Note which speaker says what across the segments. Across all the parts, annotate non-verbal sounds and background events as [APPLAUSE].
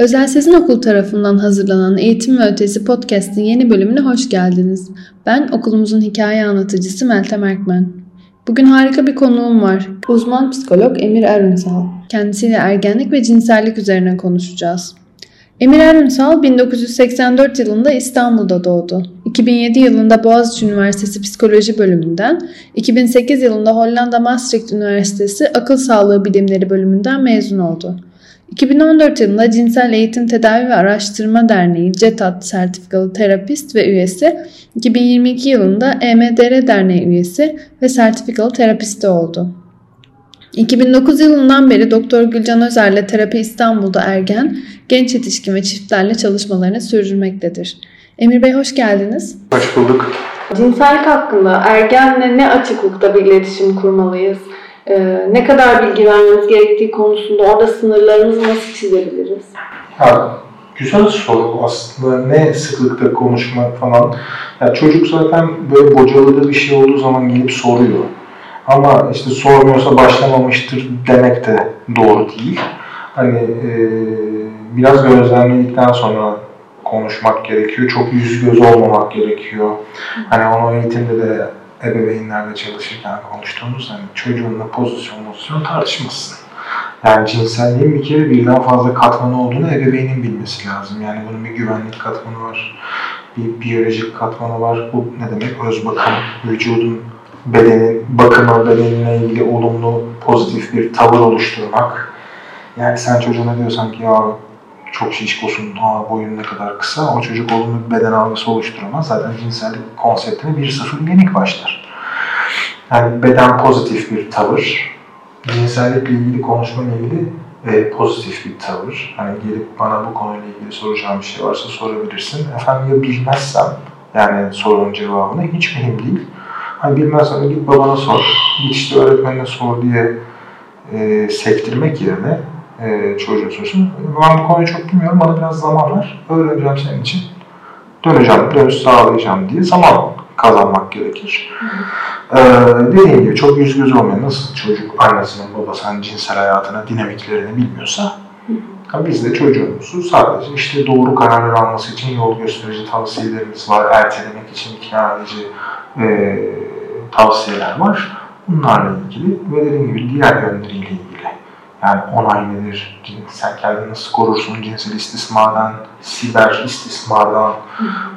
Speaker 1: Özel Sezin Okul tarafından hazırlanan Eğitim ve Ötesi Podcast'in yeni bölümüne hoş geldiniz. Ben okulumuzun hikaye anlatıcısı Meltem Erkmen. Bugün harika bir konuğum var. Uzman psikolog Emir Erünsal. Kendisiyle ergenlik ve cinsellik üzerine konuşacağız. Emir Erünsal 1984 yılında İstanbul'da doğdu. 2007 yılında Boğaziçi Üniversitesi Psikoloji bölümünden, 2008 yılında Hollanda Maastricht Üniversitesi Akıl Sağlığı Bilimleri bölümünden mezun oldu. 2014 yılında Cinsel Eğitim Tedavi ve Araştırma Derneği CETAT sertifikalı terapist ve üyesi, 2022 yılında EMDR Derneği üyesi ve sertifikalı terapisti oldu. 2009 yılından beri Doktor Gülcan Özer'le Terapi İstanbul'da ergen, genç yetişkin ve çiftlerle çalışmalarını sürdürmektedir. Emir Bey hoş geldiniz.
Speaker 2: Hoş bulduk.
Speaker 1: Cinsellik hakkında ergenle ne açıklıkta bir iletişim kurmalıyız? Ee, ne kadar bilgi vermemiz gerektiği konusunda orada sınırlarımızı nasıl çizebiliriz?
Speaker 2: Ya, güzel soru aslında. Ne sıklıkta konuşmak falan. Ya çocuk zaten böyle bocaladığı bir şey olduğu zaman gelip soruyor. Ama işte sormuyorsa başlamamıştır demek de doğru değil. Hani e, biraz gözlemledikten sonra konuşmak gerekiyor. Çok yüz göz olmamak gerekiyor. Hani onu eğitimde de ebeveynlerle çalışırken konuştuğumuz hani çocuğunla pozisyon pozisyon tartışmasın. Yani cinselliğin bir kere birden fazla katmanı olduğunu ebeveynin bilmesi lazım. Yani bunun bir güvenlik katmanı var, bir biyolojik katmanı var. Bu ne demek? Öz bakım, vücudun, bedenin bakımı, bedenine ilgili olumlu, pozitif bir tavır oluşturmak. Yani sen çocuğuna diyorsan ki ya çok şişkosun, aa boyun ne kadar kısa, o çocuk olumlu bir beden algısı oluşturamaz. Zaten cinsellik konseptine 1-0 yenik başlar. Yani beden pozitif bir tavır, cinsellikle ilgili konuşmayla ilgili e, pozitif bir tavır. Hani gelip bana bu konuyla ilgili soracağım bir şey varsa sorabilirsin. Efendim ya bilmezsem, yani sorunun cevabını hiç mühim değil. Hani bilmezsen git babana sor, git işte öğretmenine sor diye e, sektirmek yerine e, çocuğun sorsun. Ben bu konuyu çok bilmiyorum, bana biraz zaman ver, öğreneceğim senin için. Döneceğim, dönüş sağlayacağım diye zaman kazanmak gerekir. Ee, dediğim gibi çok yüz göz olmayan nasıl çocuk annesinin babasının cinsel hayatına dinamiklerini bilmiyorsa biz de çocuğumuzu sadece işte doğru kararlar alması için yol gösterici tavsiyelerimiz var, ertelemek için ikna edici e, tavsiyeler var. Bunlarla ilgili ve dediğim gibi diğer yönleriyle ilgili yani onay nedir? Sen kendini nasıl korursun cinsel istismardan, siber istismardan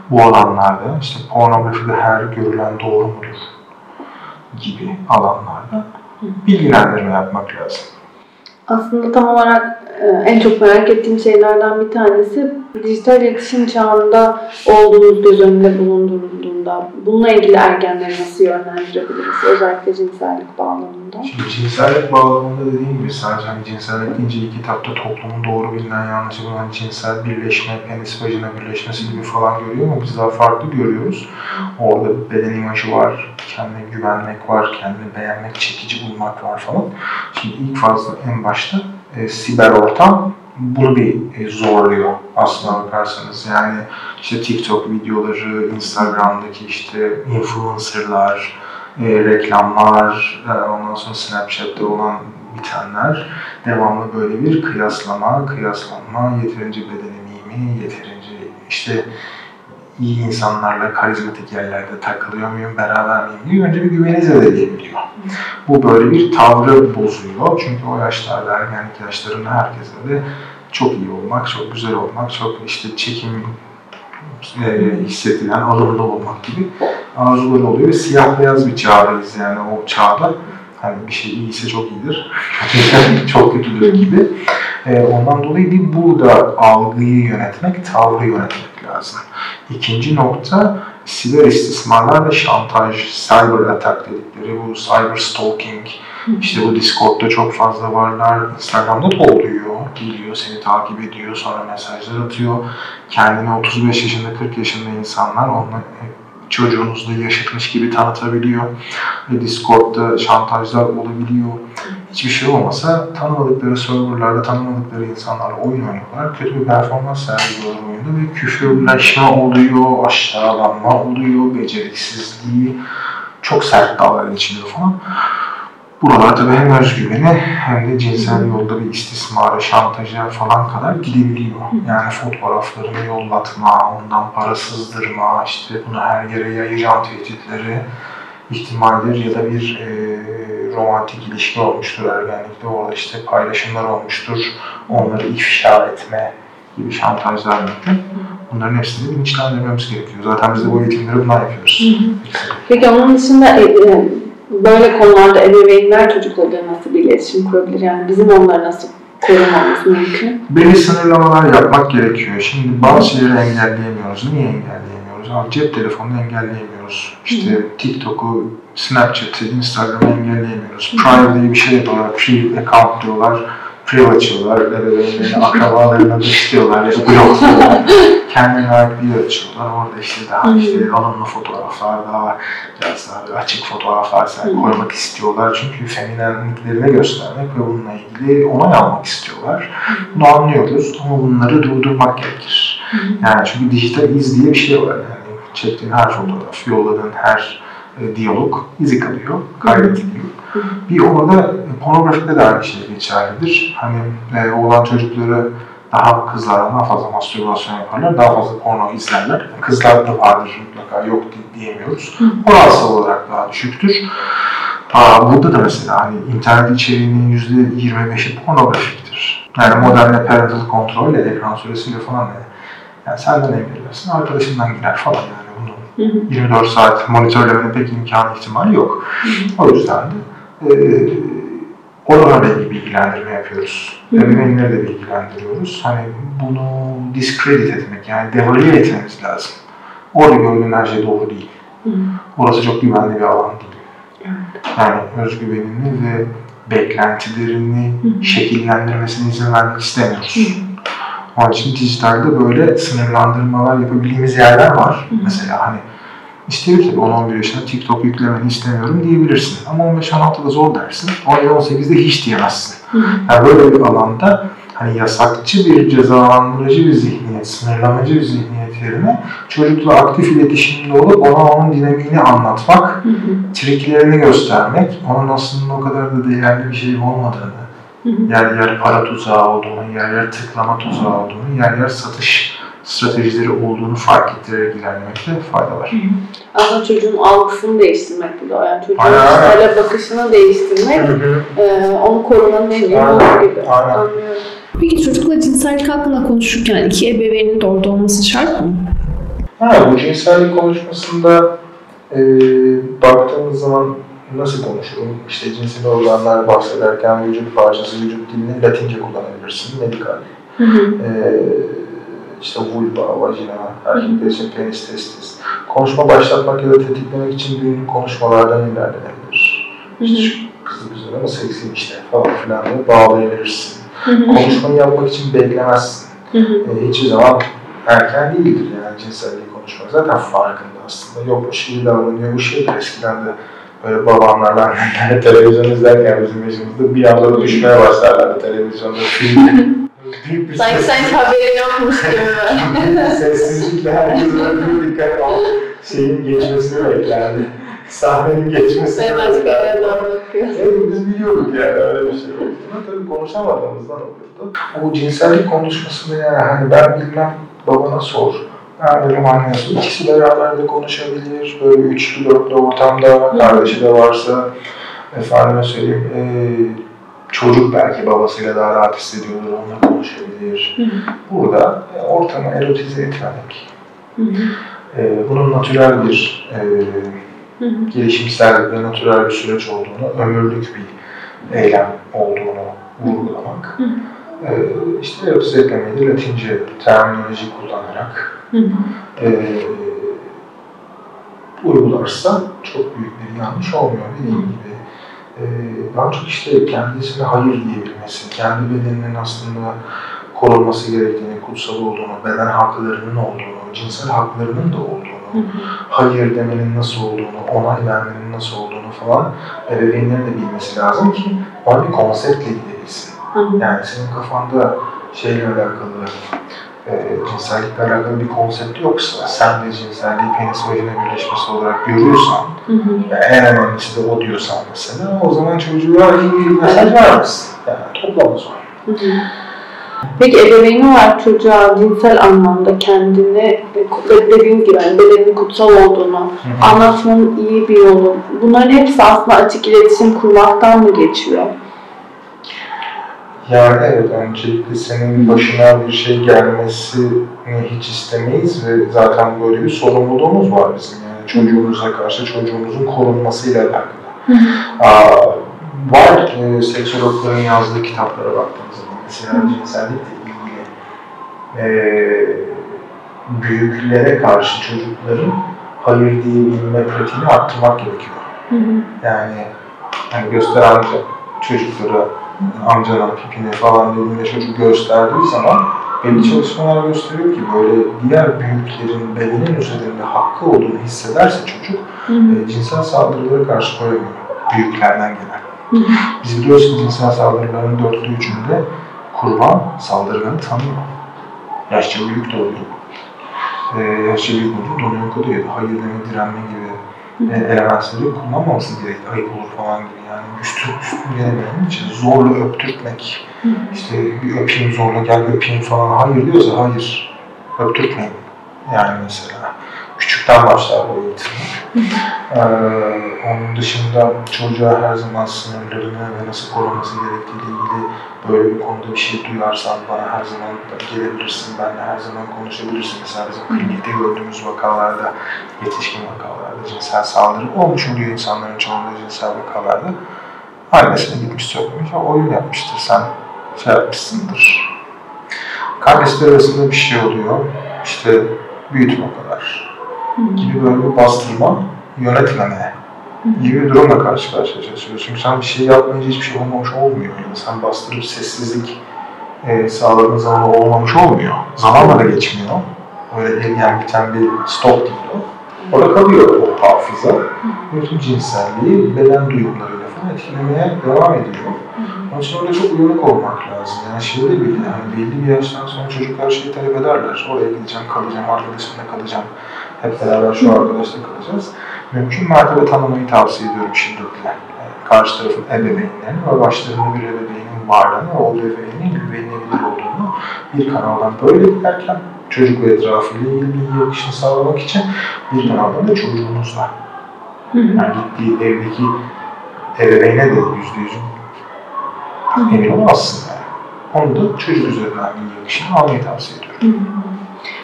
Speaker 2: bu alanlarda işte pornografide her görülen doğru mudur gibi alanlarda bilgilendirme yapmak lazım.
Speaker 1: Aslında tam olarak en çok merak ettiğim şeylerden bir tanesi dijital iletişim çağında olduğumuz göz önünde bulundurulduğunda bununla ilgili ergenleri nasıl yönlendirebiliriz? Özellikle cinsellik bağlamında.
Speaker 2: Şimdi cinsellik bağlamında dediğim gibi sadece hani cinsellik deyince ilk kitapta toplumun doğru bilinen yanlışı bulan cinsel birleşme, penis vajina birleşmesi gibi falan görüyor ama biz daha farklı görüyoruz. Orada beden imajı var, kendine güvenmek var, kendini beğenmek, çekici bulmak var falan. Şimdi ilk fazla en başta e, siber ortam bunu bir e, zorluyor aslına bakarsanız. Yani işte TikTok videoları, Instagram'daki işte influencerlar, e, reklamlar, e, ondan sonra Snapchat'te olan bitenler devamlı böyle bir kıyaslama, kıyaslanma, yeterince bedenim iyi mi, yeterince işte iyi insanlarla karizmatik yerlerde takılıyor muyum, beraber miyim diye önce bir güveni zedeleyebiliyor. Bu böyle bir tavrı bozuyor. Çünkü o yaşlarda, ergenlik yaşlarında herkese de çok iyi olmak, çok güzel olmak, çok işte çekim e, hissedilen, alımlı olmak gibi arzuları oluyor ve siyah beyaz bir çağdayız yani o çağda. Hani bir şey iyiyse çok iyidir, kötüyse [LAUGHS] çok kötüdür gibi. E, ondan dolayı bir burada algıyı yönetmek, tavrı yönetmek lazım. İkinci nokta siber istismarlar ve şantaj, cyber attack dedikleri bu cyber stalking, işte bu Discord'da çok fazla varlar, Instagram'da da oluyor, geliyor, seni takip ediyor, sonra mesajlar atıyor. Kendini 35 yaşında, 40 yaşında insanlar onunla çocuğunuzla yaşatmış gibi tanıtabiliyor. Ve Discord'da şantajlar olabiliyor. Hiçbir şey olmasa tanımadıkları serverlarda tanımadıkları insanlarla oyun oynuyorlar. Kötü bir performans sergiliyorlar oyunda ve küfürleşme oluyor, aşağılanma oluyor, beceriksizliği, çok sert dalga geçiliyor falan. Buralar tabii hem özgüveni hem de cinsel yolda bir istismara, şantaja falan kadar gidebiliyor. Yani fotoğraflarını yollatma, ondan para sızdırma, işte bunu her yere yayacağım tehditleri ihtimaldir ya da bir e, romantik ilişki olmuştur ergenlikte. Orada işte paylaşımlar olmuştur. Onları ifşa etme gibi şantajlar mümkün. Bunların hepsini bilinçlendirmemiz gerekiyor. Zaten biz de bu eğitimleri bundan yapıyoruz.
Speaker 1: Peki onun dışında e, e, böyle konularda ebeveynler çocuklarla nasıl bir iletişim kurabilir? Yani bizim onları nasıl korumamız mümkün?
Speaker 2: Belli sınırlamalar yapmak gerekiyor. Şimdi bazı şeyleri engelleyemiyoruz. Niye engelleyemiyoruz? Abi cep telefonunu engelleyemiyoruz. İşte TikTok'u, Snapchat'i, Instagram'ı engelleyemiyoruz. Private diye bir şey yapıyorlar. Free account diyorlar. Free açıyorlar. Ebeveynlerini, akrabalarını dışlıyorlar ya da blokluyorlar. Kendine ait bir açıyorlar. Orada işte daha işte alımlı fotoğraflar, daha biraz daha böyle açık fotoğraflar sen koymak istiyorlar. Çünkü feminenliklerini göstermek ve bununla ilgili onay almak istiyorlar. Bunu anlıyoruz ama bunları durdurmak gerekir. Yani çünkü dijital iz diye bir şey var. Yani çektiğin her fotoğraf, yolladığın her e, diyalog izi kalıyor, kaydediliyor. Bir orada pornografide de aynı şey geçerlidir. Hani e, oğlan çocukları daha kızlardan daha fazla mastürbasyon yaparlar, daha fazla porno izlerler. Kızlar da vardır mutlaka, yok diyemiyoruz. Oransal olarak daha düşüktür. Aa, burada da mesela hani internet içeriğinin %25'i pornografiktir. Yani modern parental kontrolle, ekran süresiyle falan ne? Yani senden engellersin, arkadaşından girer falan yani bunu. 24 saat monitörlemenin pek imkanı ihtimali yok. O yüzden de e, oralarla ilgili bilgilendirme yapıyoruz. Ebeveynleri de bilgilendiriyoruz. Hani bunu discredit etmek yani devalüe etmemiz lazım. Orada gördüğün her şey doğru değil. Orası çok güvenli bir alan değil. Yani özgüvenini ve beklentilerini şekillendirmesine izin vermek istemiyoruz. Onun için dijitalde böyle sınırlandırmalar yapabildiğimiz yerler var. Mesela hani İsteyebilir tabii 10-11 yaşında TikTok yüklemeni istemiyorum diyebilirsin. Ama 15-16'da zor dersin. 17-18'de hiç diyemezsin. Yani böyle bir alanda hani yasakçı bir cezalandırıcı bir zihniyet, sınırlamacı bir zihniyet yerine çocukla aktif iletişimde olup ona onun dinamiğini anlatmak, triklerini göstermek, onun aslında o kadar da değerli bir şey olmadığını, yer yer para tuzağı olduğunu, yer yer tıklama tuzağı olduğunu, yer yer satış stratejileri olduğunu fark ettirerek ilerlemekte fayda var.
Speaker 1: Aslında çocuğun algısını değiştirmek bu da. Yani çocuğun dijitale bakışını değiştirmek, e, onu korumanın en iyi yolu gibi.
Speaker 2: aynen.
Speaker 1: Anlıyorum.
Speaker 3: Peki çocukla cinsellik hakkında konuşurken iki ebeveynin de orada olması şart mı?
Speaker 2: Ha, bu cinsellik konuşmasında e, baktığımız zaman nasıl konuşurum? İşte cinsel organlar bahsederken vücut parçası, vücut dilini latince kullanabilirsin, medikal.
Speaker 1: Hı hı.
Speaker 2: E, işte vulva, vajina, erkekler için penis, testis. Konuşma başlatmak ya da tetiklemek için günlük konuşmalardan ilerlenebilir. İşte kızı güzel ama seksi işte falan filan diye bağlayabilirsin.
Speaker 1: Hı hı.
Speaker 2: Konuşmayı yapmak için beklemezsin.
Speaker 1: Hı hı.
Speaker 2: E, hiçbir zaman erken değildir yani cinselliği konuşmak. Zaten farkında aslında. Yokmuş gibi davranıyor. Bu şey de eskiden de böyle babamlarla annemlerle [LAUGHS] televizyon izlerken bizim yaşımızda bir anda da düşmeye başlarlardı televizyonda. [LAUGHS] Büyük bir
Speaker 1: Sanki sanki haberin yokmuş gibi.
Speaker 2: Sessizlikle herkes öldürür dikkat o şeyin geçmesini beklerdi. Sahnenin geçmesini
Speaker 1: Ve başka yere doğru bakıyor.
Speaker 2: Evet, biz biliyorduk yani öyle bir şey olduğunu. Tabii konuşamadığımızdan oluyordu. O cinsellik konuşmasını yani hani ben bilmem babana sor. Benim anneye sor. İkisi beraber de konuşabilir. Böyle üçlü dörtlü ortamda kardeşi de varsa efendime söyleyeyim eee çocuk belki babasıyla daha rahat hissediyordur. Onunla konuşabilir. Burada e, ortamı erotize etmemek.
Speaker 1: Hı hı.
Speaker 2: Eee bunun natürel bir
Speaker 1: Hı hı.
Speaker 2: gelişimsel ve natürel bir süreç olduğunu, ömürlük bir eylem olduğunu vurgulamak.
Speaker 1: Hı.
Speaker 2: Ee, işte erotize etmemeyi de Latince terminoloji kullanarak
Speaker 1: Hı hı.
Speaker 2: e, uygularsa çok büyük bir yanlış olmuyor dediğim gibi. E, daha çok işte kendisine hayır diyebilmesi, kendi bedeninin aslında korunması gerektiğini, kutsal olduğunu, beden haklarının olduğunu, cinsel haklarının da olduğunu,
Speaker 1: Hı hı.
Speaker 2: hayır demenin nasıl olduğunu, onay vermenin nasıl olduğunu falan ebeveynlerin de bilmesi lazım ki ona bir konseptle gidebilsin.
Speaker 1: Hı hı.
Speaker 2: Yani senin kafanda şeyle alakalı e, cinsellikle alakalı bir konsept yoksa, sen de cinselliği penis vajina birleşmesi olarak görüyorsan,
Speaker 1: Hı hı.
Speaker 2: ve en önemlisi de o diyorsan mesela, o zaman çocuğa iyi bir mesaj vermezsin. Yani toplamı zor.
Speaker 1: Hı hı. Peki ebeveyn olarak çocuğa cinsel anlamda kendini ve dediğim gibi yani bedenin kutsal olduğunu anlatmanın iyi bir yolu. Bunların hepsi aslında açık iletişim kurmaktan mı geçiyor?
Speaker 2: Yani evet, öncelikle senin başına bir şey gelmesini hiç istemeyiz ve zaten böyle bir sorumluluğumuz var bizim. Yani çocuğumuza karşı çocuğumuzun korunmasıyla alakalı. Aa, var e, seksologların yazdığı kitaplara baktığımız zaman mesela cinsellikle ilgili e, büyüklere karşı çocukların hayır diyebilme pratiğini arttırmak gerekiyor.
Speaker 1: Hı hı.
Speaker 2: Yani hani göster amca çocuklara amcanın pipini falan dediğinde çocuk gösterdiği zaman belli çalışmalar gösteriyor ki böyle diğer büyüklerin bedenin üzerinde hakkı olduğunu hissederse çocuk
Speaker 1: Hı hı.
Speaker 2: e, cinsel saldırılara karşı koyamıyor büyüklerden gelen.
Speaker 1: Hı hı.
Speaker 2: Biz biliyoruz ki cinsel saldırıların dörtte üçünde kurban saldırganı tanıyor. Yaşça büyük de oluyor. E, yaşça büyük olunca donuyor kalıyor ya da hayır deme, direnme gibi e, elementleri kullanmaması gerek. Ayıp olur falan gibi yani? Üstün gelemeyen için zorla öptürtmek, işte bir öpeyim zorla gel öpeyim falan. Hayır diyorsa hayır. Öptürtmeyin. Yani mesela. Küçükten başlar bu eğitim. Ee, onun dışında çocuğa her zaman sınırlarını ve nasıl koruması gerektiğiyle ilgili böyle bir konuda bir şey duyarsan bana her zaman gelebilirsin, benimle her zaman konuşabilirsin. Mesela bizim klinikte gördüğümüz vakalarda, yetişkin vakalarda cinsel saldırı olmuş oluyor insanların çoğunda cinsel vakalarda. Annesine gitmiş söylemiş, o oyun yapmıştır, sen şey yapmışsındır. Kardeşler arasında bir şey oluyor, işte büyütme o kadar gibi böyle bir bastırma, yönetmeme gibi bir durumla karşı karşıya çalışıyoruz. Çünkü sen bir şey yapmayınca hiçbir şey olmamış olmuyor. Yani sen bastırıp sessizlik e, sağladığın zaman olmamış olmuyor. Zamanla da geçmiyor. Öyle eriyen biten bir stop değil o. Orada kalıyor o hafıza. Bütün cinselliği beden duyumlarıyla falan etkilemeye devam ediyor. Onun için orada çok uyanık olmak lazım. Yani şeyde bile, yani belli bir yaştan sonra çocuklar şeyi talep ederler. Oraya gideceğim, kalacağım, arkadaşımla kalacağım. Hep beraber şu arkadaşla kalacağız. Mümkün mertebe tanımayı tavsiye ediyorum şiddetle. Yani karşı tarafın ebeveynlerini ve başlarında bir ebeveynin varlığını, o ebeveynin güvenilebilir olduğunu bir kanaldan böyle giderken çocuk ve etrafıyla ilgili bilgi akışını sağlamak için bir kanaldan da çocuğunuzla. Yani gittiği evdeki ebeveyne de yüzde yüz emin olamazsın yani. Onu da çocuk üzerinden bilgi akışını almayı tavsiye ediyorum.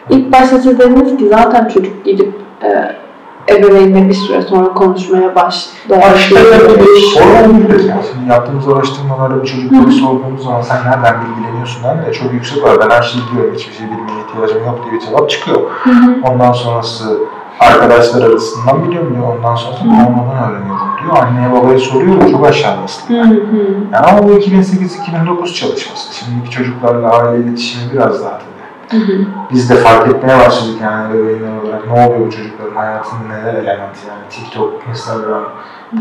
Speaker 1: İlk başta siz dediniz ki zaten çocuk gidip e, ebeveynle bir süre sonra konuşmaya başlıyor.
Speaker 2: Sorulabilir. Yani şimdi yaptığımız araştırmalarda bu çocukları sorduğumuz zaman sen nereden bilgileniyorsun lan de çok yüksek var. Ben her şeyi biliyorum, hiçbir şey bilmeye ihtiyacım yok diye bir cevap çıkıyor. Ondan sonrası arkadaşlar arasından biliyorum diyor. Ondan sonrası olmadan öğreniyorum diyor. Anneye babaya soruyorum çok aşağı nesil.
Speaker 1: Hı hı.
Speaker 2: Yani ama bu 2008-2009 çalışması. Şimdiki çocuklarla aile iletişimi biraz daha tabii.
Speaker 1: Hı hı.
Speaker 2: Biz de fark etmeye başladık yani ebeveynler olarak. Ne oluyor bu çocukların hayatında neler element yani. TikTok, Instagram,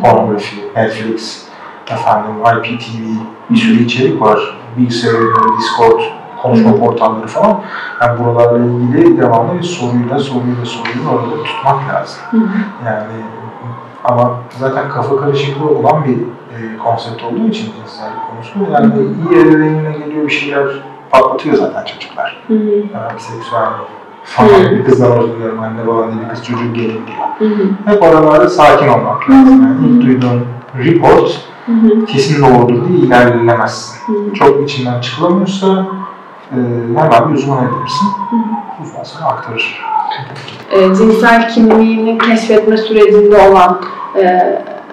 Speaker 2: pornografi, Netflix, efendim IPTV, bir sürü içerik var. Bilgisayar oyunları, Discord, konuşma portalları falan. Yani buralarla ilgili devamlı bir soruyla, soruyla, soruyla orada tutmak lazım.
Speaker 1: Hı hı.
Speaker 2: Yani ama zaten kafa karışıklığı olan bir e, konsept olduğu için cinsellik konusu. Yani iyi ebeveynine geliyor bir şeyler patlatıyor zaten çocuklar.
Speaker 1: Hı hı.
Speaker 2: Yani seksüel falan bir kızdan hoşlanıyorum anne baban diye bir kız çocuğu gelin diyor.
Speaker 1: Hı hı.
Speaker 2: Hep oralarda sakin olmak lazım. Yani ilk duyduğun report
Speaker 1: Hı hı.
Speaker 2: kesin doğrudur diye ilerlemezsin.
Speaker 1: Hı hı.
Speaker 2: Çok içinden çıkılamıyorsa e, hemen bir uzmana gidersin. Uzman sana aktarır.
Speaker 1: e, cinsel kimliğini keşfetme sürecinde olan e,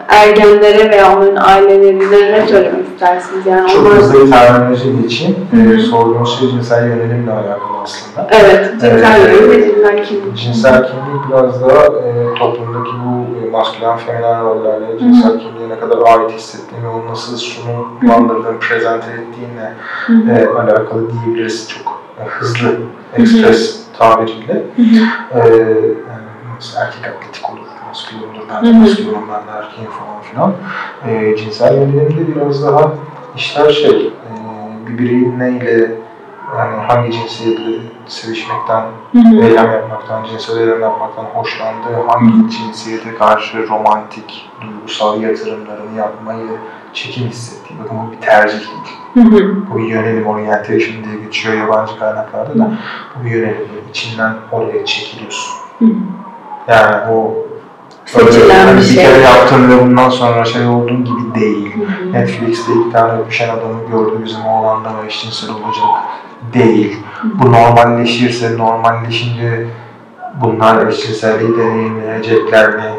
Speaker 1: ergenlere veya onların ailelerine ne söylemek istersiniz? Yani
Speaker 2: Çok
Speaker 1: onlar-
Speaker 2: hızlı bir terminoloji geçeyim.
Speaker 1: Hı hı.
Speaker 2: E, sorduğunuz şey cinsel yönelimle alakalı aslında.
Speaker 1: Evet, cinsel
Speaker 2: Evet.
Speaker 1: yönelim ve cinsel kimlik.
Speaker 2: Cinsel kimlik biraz daha e, toplumdaki bu e, maskülen feminen rollerle cinsel kimliğe ne kadar ait hissettiğini, onu nasıl sunumlandırdığını, prezente ettiğinle e, alakalı diyebiliriz çok e, hızlı, ekspres tabiriyle.
Speaker 1: Hı hı.
Speaker 2: E, yani erkek atletik olur, olur, ben de maskülenim, ben de erkeğim falan filan. E, cinsel yönelimde biraz daha işler şey, e, bir bireyin neyle hani hangi cinsiyetle sevişmekten,
Speaker 1: Hı hı.
Speaker 2: eylem yapmaktan, cinsel eylem yapmaktan hoşlandığı, hangi cinsiyete karşı romantik, duygusal yatırımlarını yapmayı çekim hissettiği. Bakın bu bir tercih değil.
Speaker 1: Hı hı.
Speaker 2: Bu bir yönelim, orientation diye geçiyor yabancı kaynaklarda da. Bu bir yönelim. içinden oraya çekiliyorsun.
Speaker 1: Hı hı.
Speaker 2: Yani o Hani
Speaker 1: bir şey.
Speaker 2: kere yaptın ve bundan sonra şey olduğun gibi değil.
Speaker 1: Hı hı.
Speaker 2: Netflix'te iki tane öpüşen adamı gördü bizim oğlanda ve eşcinsel olacak değil. Bu normalleşirse, normalleşince bunlar eşcinselliği deneyimleyecekler mi?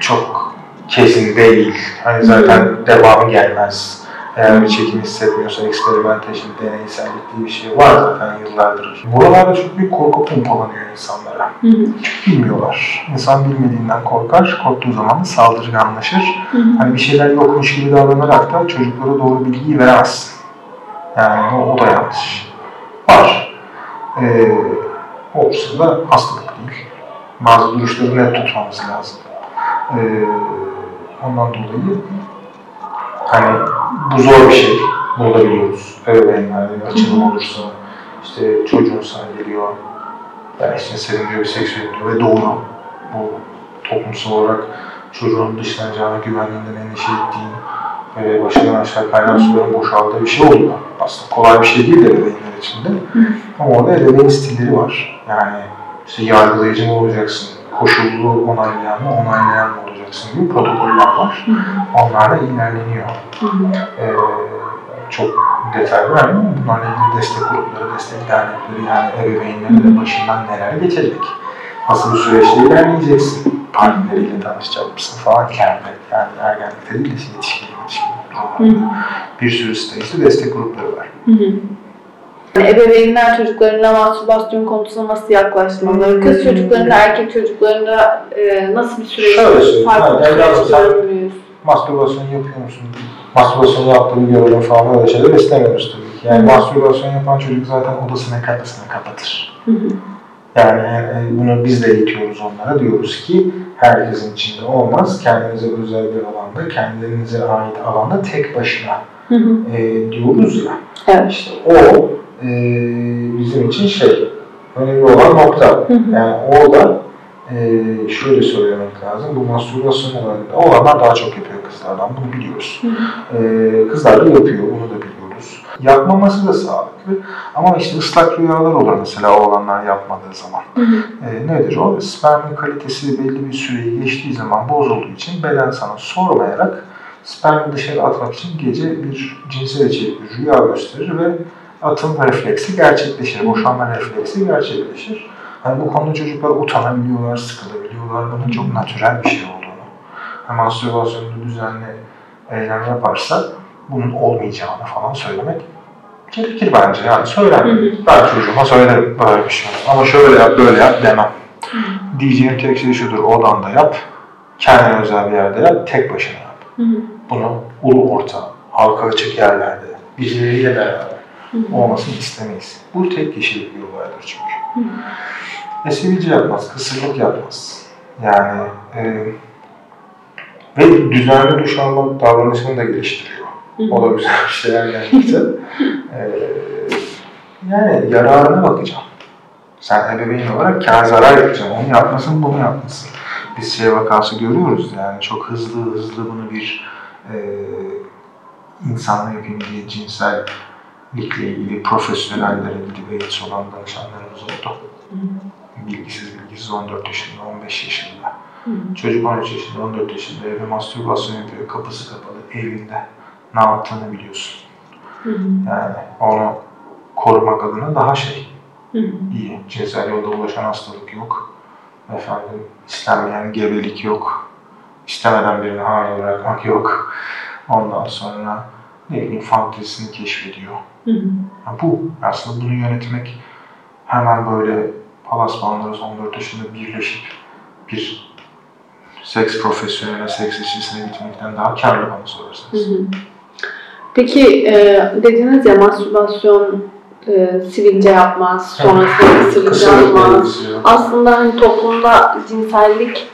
Speaker 2: Çok kesin değil. Hani zaten devamı gelmez. Eğer bir çekim hissetmiyorsa experimentation, deneysellik diye bir şey var zaten yıllardır. Buralarda çok büyük korku pompalanıyor insanlara.
Speaker 1: Hı hı.
Speaker 2: Bilmiyorlar. İnsan bilmediğinden korkar, korktuğu zaman da saldırganlaşır.
Speaker 1: Hı hı.
Speaker 2: Hani bir şeyler yokmuş gibi davranarak da çocuklara doğru bilgiyi veremezsin. Yani o, o da yanlış. Var. Ee, olursa da hastalık değil. Bazı duruşları net tutmamız lazım. Ee, ondan dolayı hani bu zor bir şey. Bunu da biliyoruz. Ebeveynlerde bir açılım olursa işte çocuğun sana geliyor. Ben eşcinselim diyor, seksüel diyor ve doğru. Bu toplumsal olarak çocuğun dışlanacağına güvenliğinden endişe ettiğin ve başından aşağı kaynar suların boşaldığı bir şey oluyor. Aslında kolay bir şey değil ebeveynler için de. Ama orada ebeveyn stilleri var. Yani işte yargılayıcı mı olacaksın, koşullu onaylayan mı, onaylayan mı olacaksın gibi protokoller var. Onlarla ilerleniyor. Ee, çok detay vermiyorum. Bunlarla ilgili destek grupları, destek dernekleri yani ebeveynleri de başından neler geçecek. Nasıl bir süreçte ilerleyeceksin. Partneriyle tanışacak mısın falan ileride. Yani ergenlikte değil de yetişkin yetişkin. Bir sürü sitesinde destek grupları var.
Speaker 1: Hı hı. Yani ebeveynler çocuklarına mastürbasyon konusuna nasıl yaklaşmalı? Kız çocuklarında, erkek çocuklarında e, nasıl bir süreç
Speaker 2: Şöyle
Speaker 1: farklı bir
Speaker 2: yani
Speaker 1: süreç
Speaker 2: sen-
Speaker 1: görmüyoruz?
Speaker 2: Mastürbasyon yapıyor musun? Mastürbasyon yaptığını görelim falan öyle şeyler istemiyoruz tabii ki. Yani mastürbasyon yapan çocuk zaten odasını kapısını kapatır.
Speaker 1: Hı hı.
Speaker 2: Yani e, bunu biz de eğitiyoruz onlara. Diyoruz ki herkesin içinde olmaz. Kendinize özel bir alanda, kendinize ait alanda tek başına
Speaker 1: Hı hı.
Speaker 2: e, diyoruz ya.
Speaker 1: Evet.
Speaker 2: İşte o e, bizim için şey, önemli olan nokta. Yani orada e, şöyle söylemek lazım. Bu mastürbasyon olayında olanlar daha çok yapıyor kızlardan. Bunu biliyoruz. E, kızlar da yapıyor. Bunu da biliyoruz. Yapmaması da sağlıklı. Ama işte ıslak rüyalar olur mesela oğlanlar yapmadığı zaman. E, nedir o? Spermin kalitesi belli bir süreyi geçtiği zaman bozulduğu için beden sana sormayarak spermi dışarı atmak için gece bir cinsel içerikli rüya gösterir ve atım refleksi gerçekleşir. Boşanma refleksi gerçekleşir. Hani bu konuda çocuklar utanabiliyorlar, sıkılabiliyorlar. Bunun çok natürel bir şey olduğunu. Yani mastürbasyonda düzenli eylem yaparsa bunun olmayacağını falan söylemek gerekir bence. Yani
Speaker 1: hı.
Speaker 2: Ben çocuğuma söylerim böyle bir şey. Ama şöyle yap, böyle yap demem. Diyeceğim tek şey şudur, odanda yap, kendine özel bir yerde yap, tek başına yap.
Speaker 1: Hı.
Speaker 2: Bunu ulu orta, halka açık yerlerde, birileriyle beraber. Olmasını istemeyiz. Bu tek kişilik bir olaydır çünkü.
Speaker 1: Hı.
Speaker 2: E sivilce yapmaz, kısırlık yapmaz. Yani e, ve düzenli duş alma davranışını da geliştiriyor. O da güzel bir şeyler gerçekten. [LAUGHS] e, yani yararına bakacağım. Sen ebeveyn olarak kâr zarar yapacaksın. Onu yapmasın, bunu yapmasın. Biz şey vakası görüyoruz yani çok hızlı hızlı bunu bir e, insanla yapayım diye cinsellikle ilgili profesyonellere AIDS olan danışanlarımız oldu. Bilgisiz bilgisiz 14 yaşında, 15 yaşında.
Speaker 1: Hı hı.
Speaker 2: Çocuk 13 yaşında, 14 yaşında evde mastürbasyon yapıyor, kapısı kapalı, evinde. Ne yaptığını biliyorsun.
Speaker 1: Hı hı.
Speaker 2: Yani onu korumak adına daha şey,
Speaker 1: Hı hı.
Speaker 2: iyi. Cinsel yolda ulaşan hastalık yok. Efendim, istenmeyen gebelik yok. İstemeden birini hamile bırakmak yok. Ondan sonra ne bileyim fantezisini keşfediyor.
Speaker 1: Hı hı.
Speaker 2: Ya bu aslında bunu yönetmek hemen böyle Palas Banderas 14 yaşında birleşip bir seks profesyoneline, seks işçisine gitmekten daha karlı bana sorarsanız.
Speaker 1: hı. Peki e, dediniz ya mastürbasyon e, sivilce yapmaz, sonrasında kısırlık yapmaz. Aslında hani toplumda cinsellik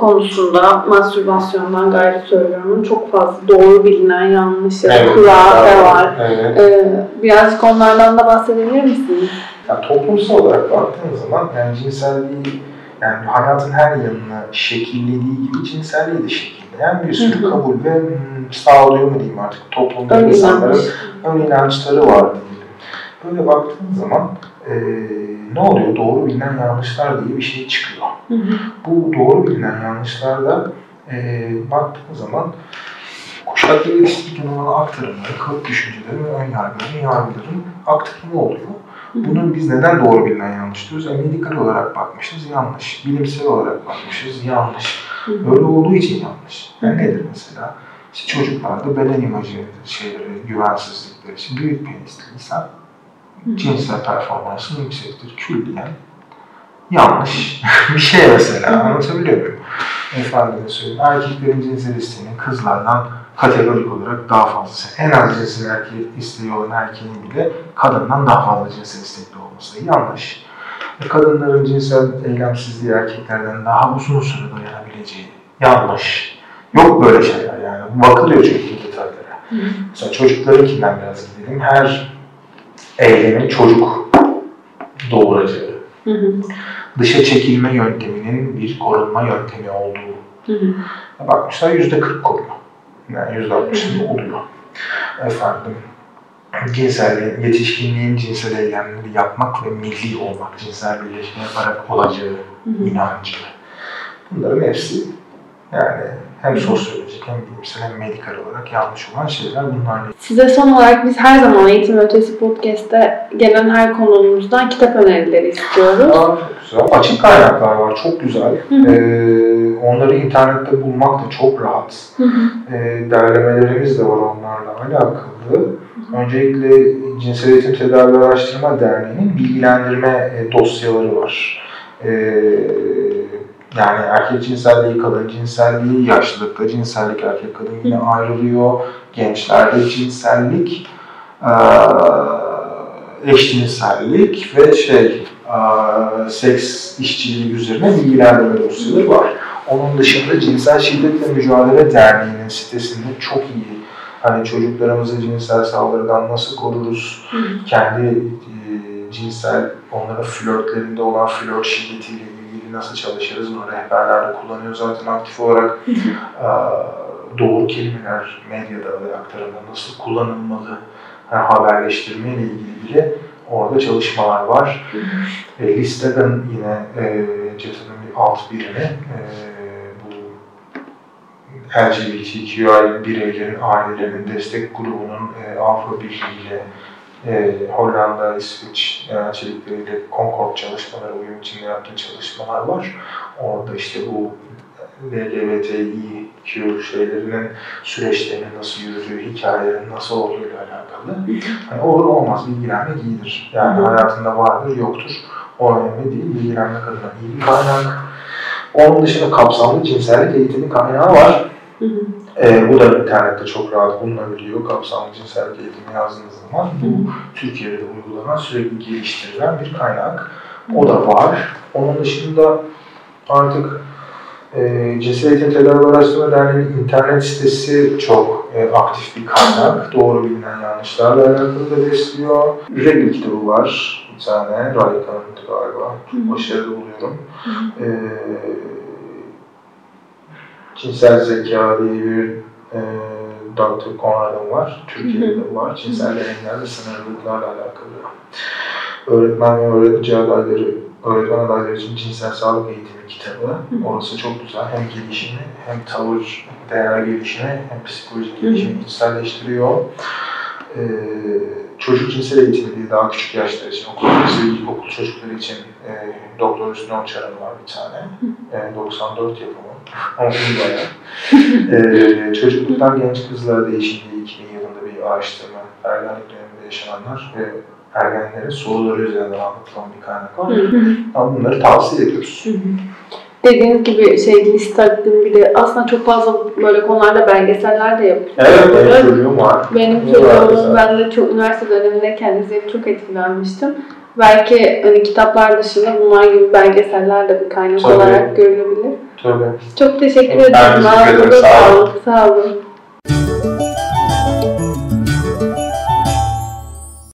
Speaker 1: konusunda mastürbasyondan gayri söylüyorum. Çok fazla doğru bilinen yanlış
Speaker 2: Evet, evet,
Speaker 1: var.
Speaker 2: Evet.
Speaker 1: Ee, birazcık onlardan da bahsedebilir misiniz?
Speaker 2: Yani toplumsal olarak baktığınız zaman yani cinselliği yani hayatın her yanını şekillediği gibi cinselliği de şekilleyen bir sürü
Speaker 1: Hı hı.
Speaker 2: kabul ve hmm, sağlıyor mu diyeyim artık toplumda
Speaker 1: Ön
Speaker 2: insanların ön inançları var diyelim. Böyle baktığın zaman eee, ne oluyor? Doğru bilinen yanlışlar diye bir şey çıkıyor.
Speaker 1: Hı hı.
Speaker 2: Bu doğru bilinen yanlışlarda eee baktığın zaman kuşaklara ilişkin olan aktarımları, kalıp düşüncelerin ve ön yargıların, yargıların aktarımı oluyor. Bunun biz neden doğru bilinen yanlış diyoruz? E, medikal olarak bakmışız, yanlış. Bilimsel olarak bakmışız, yanlış. Böyle olduğu için yanlış. Yani nedir mesela? İşte çocuklarda beden imajı şeyleri, güvensizlikleri, işte büyük penisli insan cinsel performansın yüksektir. Külliyen yanlış [LAUGHS] bir şey mesela. Anlatabiliyor muyum? Efendime söyleyeyim. Erkeklerin cinsel isteğinin kızlardan kategorik olarak daha fazlası. En az cinsel erkeği isteği olan erkeğin bile kadından daha fazla cinsel istekli olması yanlış. Ve kadınların cinsel eylemsizliği erkeklerden daha uzun süre dayanabileceği yanlış. Yok böyle şeyler yani. Bakılıyor çünkü detaylara.
Speaker 1: Hı.
Speaker 2: Mesela çocuklarınkinden biraz gidelim. Her eylemin çocuk doğuracağı,
Speaker 1: Hı hı.
Speaker 2: dışa çekilme yönteminin bir korunma yöntemi olduğu.
Speaker 1: Hı hı.
Speaker 2: Bakmışlar yüzde 40 koruyor. Yani yüzde 60'ında oluyor. Efendim, cinselliğin, yetişkinliğin cinsel eylemleri yapmak ve milli olmak, cinsel birleşme yaparak olacağı
Speaker 1: Hı hı.
Speaker 2: inancı. Bunların hepsi yani hem sosyolojik hem bilimsel hem medikal olarak yanlış olan şeyler bunlar.
Speaker 1: Size son olarak biz her zaman Eğitim Ötesi Podcast'te gelen her konuğumuzdan kitap önerileri istiyoruz.
Speaker 2: Aa, güzel. Açık kaynaklar var, çok güzel.
Speaker 1: Hı hı.
Speaker 2: Ee, onları internette bulmak da çok rahat.
Speaker 1: Hı hı.
Speaker 2: Ee, derlemelerimiz de var onlarla alakalı. Öncelikle Cinsel Eğitim Tedavi Araştırma Derneği'nin bilgilendirme e, dosyaları var. Ee, yani erkek cinselliği, kadın cinselliği, yaşlılıkta cinsellik, erkek kadın yine ayrılıyor. Gençlerde cinsellik, eşcinsellik ve şey, seks işçiliği üzerine bilgilendirme dosyaları var. Onun dışında Cinsel Şiddetle Mücadele Derneği'nin sitesinde çok iyi hani çocuklarımızı cinsel saldırıdan nasıl koruruz, kendi e, cinsel onların flörtlerinde olan flört şiddetiyle ilgili nasıl çalışırız bunu rehberlerde kullanıyor zaten aktif olarak. [LAUGHS] Doğru kelimeler medyada ve aktarımda nasıl kullanılmalı, yani haberleştirme ile ilgili bile orada çalışmalar var. [LAUGHS] E, listeden yine e, CETA'nın bir alt birimi e, bu LGBTQI bireylerin ailelerinin destek grubunun e, Avrupa Birliği ile e, Hollanda, İsveç elçilikleriyle Concord çalışmaları, uyum içinde yaptığı çalışmalar var. Orada işte bu LGBTİQ şeylerinin süreçlerinin nasıl yürüdüğü, hikayelerin nasıl olduğuyla alakalı. Yani olur olmaz bilgilenmek iyidir. Yani hayatında vardır, yoktur. O önemli değil. Bilgilenmek adına iyi bir kaynak. Onun dışında kapsamlı cinsellik eğitimi kaynağı var.
Speaker 1: Hı hı.
Speaker 2: Ee, bu da internette çok rahat bulunabiliyor. Kapsamlı cinsellik eğitimi yazdığınız zaman bu Türkiye'de de uygulanan sürekli geliştirilen bir kaynak. O da var. Onun dışında artık e, Cinsel Eğitim Tedavi Araştırma Derneği'nin internet sitesi çok e, aktif bir kaynak. Doğru bilinen yanlışlarla alakalı da besliyor. Regl kitabı var. Bir tane. Raika'nın galiba. Çok başarılı buluyorum. E, Cinsel Zeka diye bir e, Dr. Conrad'ın var. Türkiye'de de var. Cinsel deneyimler ve sınırlılıklarla alakalı. Öğretmen ve öğretici adayları, öğretmen adayları için cinsel sağlık eğitimi kitabı. Orası çok güzel. Hem gelişimi, hem tavır, değer gelişimi, hem psikolojik gelişimi içselleştiriyor. Ee, çocuk cinsel eğitimi diye daha küçük yaşlar için, okul ilkokul çocukları için e, Doktor Hüsnü Onçar'ın var bir tane. E, 94 yapımı. İyi bayağı. [LAUGHS] e, çocukluktan genç kızlara değişikliği 2000 yılında bir araştırma. Ergenlik döneminde yaşananlar ve ergenlerin soruları üzerinden anlatılan bir kaynak var. Ama bunları tavsiye ediyoruz.
Speaker 1: Dediğiniz gibi şey liste hakkında bir de aslında çok fazla böyle konularda belgeseller de yapılıyor.
Speaker 2: Evet, benim çocuğum var.
Speaker 1: Benim çocuğum, ben de çok üniversite dönemindeyken izleyip çok etkilenmiştim. Belki hani kitaplar dışında bunlar gibi belgeseller de bir kaynak
Speaker 2: Tabii.
Speaker 1: olarak görülebilir.
Speaker 2: Tabii.
Speaker 1: Çok teşekkür
Speaker 2: Ben
Speaker 1: ederim.
Speaker 2: teşekkür ederim. Sağ olun.
Speaker 1: Sağ olun.